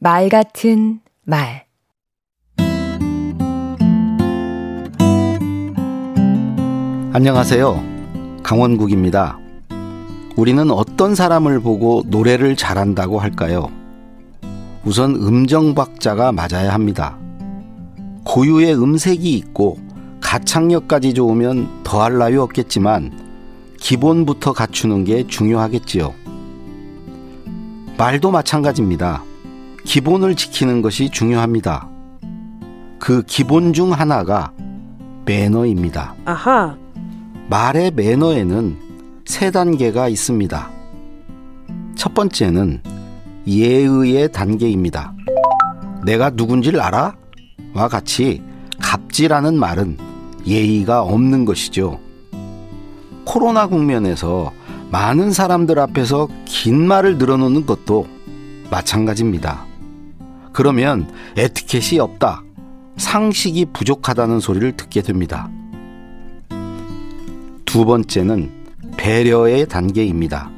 말 같은 말 안녕하세요. 강원국입니다. 우리는 어떤 사람을 보고 노래를 잘한다고 할까요? 우선 음정 박자가 맞아야 합니다. 고유의 음색이 있고 가창력까지 좋으면 더할 나위 없겠지만 기본부터 갖추는 게 중요하겠지요. 말도 마찬가지입니다. 기본을 지키는 것이 중요합니다. 그 기본 중 하나가 매너입니다. 아하. 말의 매너에는 세 단계가 있습니다. 첫 번째는 예의의 단계입니다. 내가 누군지를 알아? 와 같이 갑질하는 말은 예의가 없는 것이죠. 코로나 국면에서 많은 사람들 앞에서 긴 말을 늘어놓는 것도 마찬가지입니다. 그러면 에티켓이 없다, 상식이 부족하다는 소리를 듣게 됩니다. 두 번째는 배려의 단계입니다.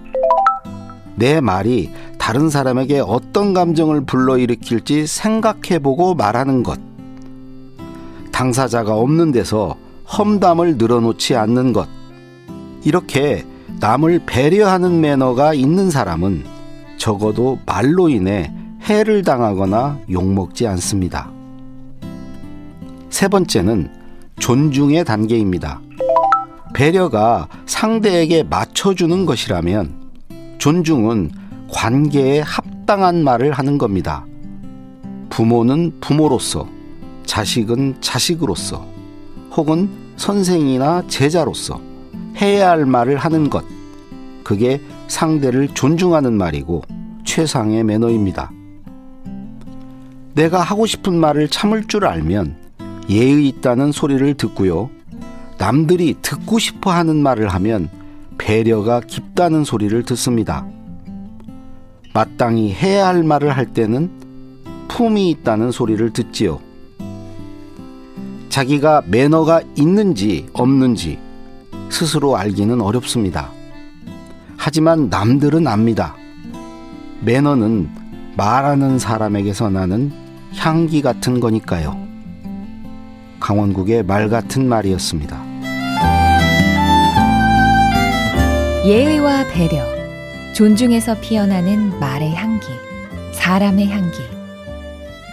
내 말이 다른 사람에게 어떤 감정을 불러일으킬지 생각해보고 말하는 것. 당사자가 없는 데서 험담을 늘어놓지 않는 것. 이렇게 남을 배려하는 매너가 있는 사람은 적어도 말로 인해 해를 당하거나 욕먹지 않습니다. 세 번째는 존중의 단계입니다. 배려가 상대에게 맞춰주는 것이라면 존중은 관계에 합당한 말을 하는 겁니다. 부모는 부모로서, 자식은 자식으로서, 혹은 선생이나 제자로서 해야 할 말을 하는 것. 그게 상대를 존중하는 말이고 최상의 매너입니다. 내가 하고 싶은 말을 참을 줄 알면 예의 있다는 소리를 듣고요. 남들이 듣고 싶어 하는 말을 하면 배려가 깊다는 소리를 듣습니다. 마땅히 해야 할 말을 할 때는 품이 있다는 소리를 듣지요. 자기가 매너가 있는지 없는지 스스로 알기는 어렵습니다. 하지만 남들은 압니다. 매너는 말하는 사람에게서 나는 향기 같은 거니까요. 강원국의 말 같은 말이었습니다. 예의와 배려, 존중에서 피어나는 말의 향기, 사람의 향기.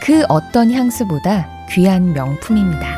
그 어떤 향수보다 귀한 명품입니다.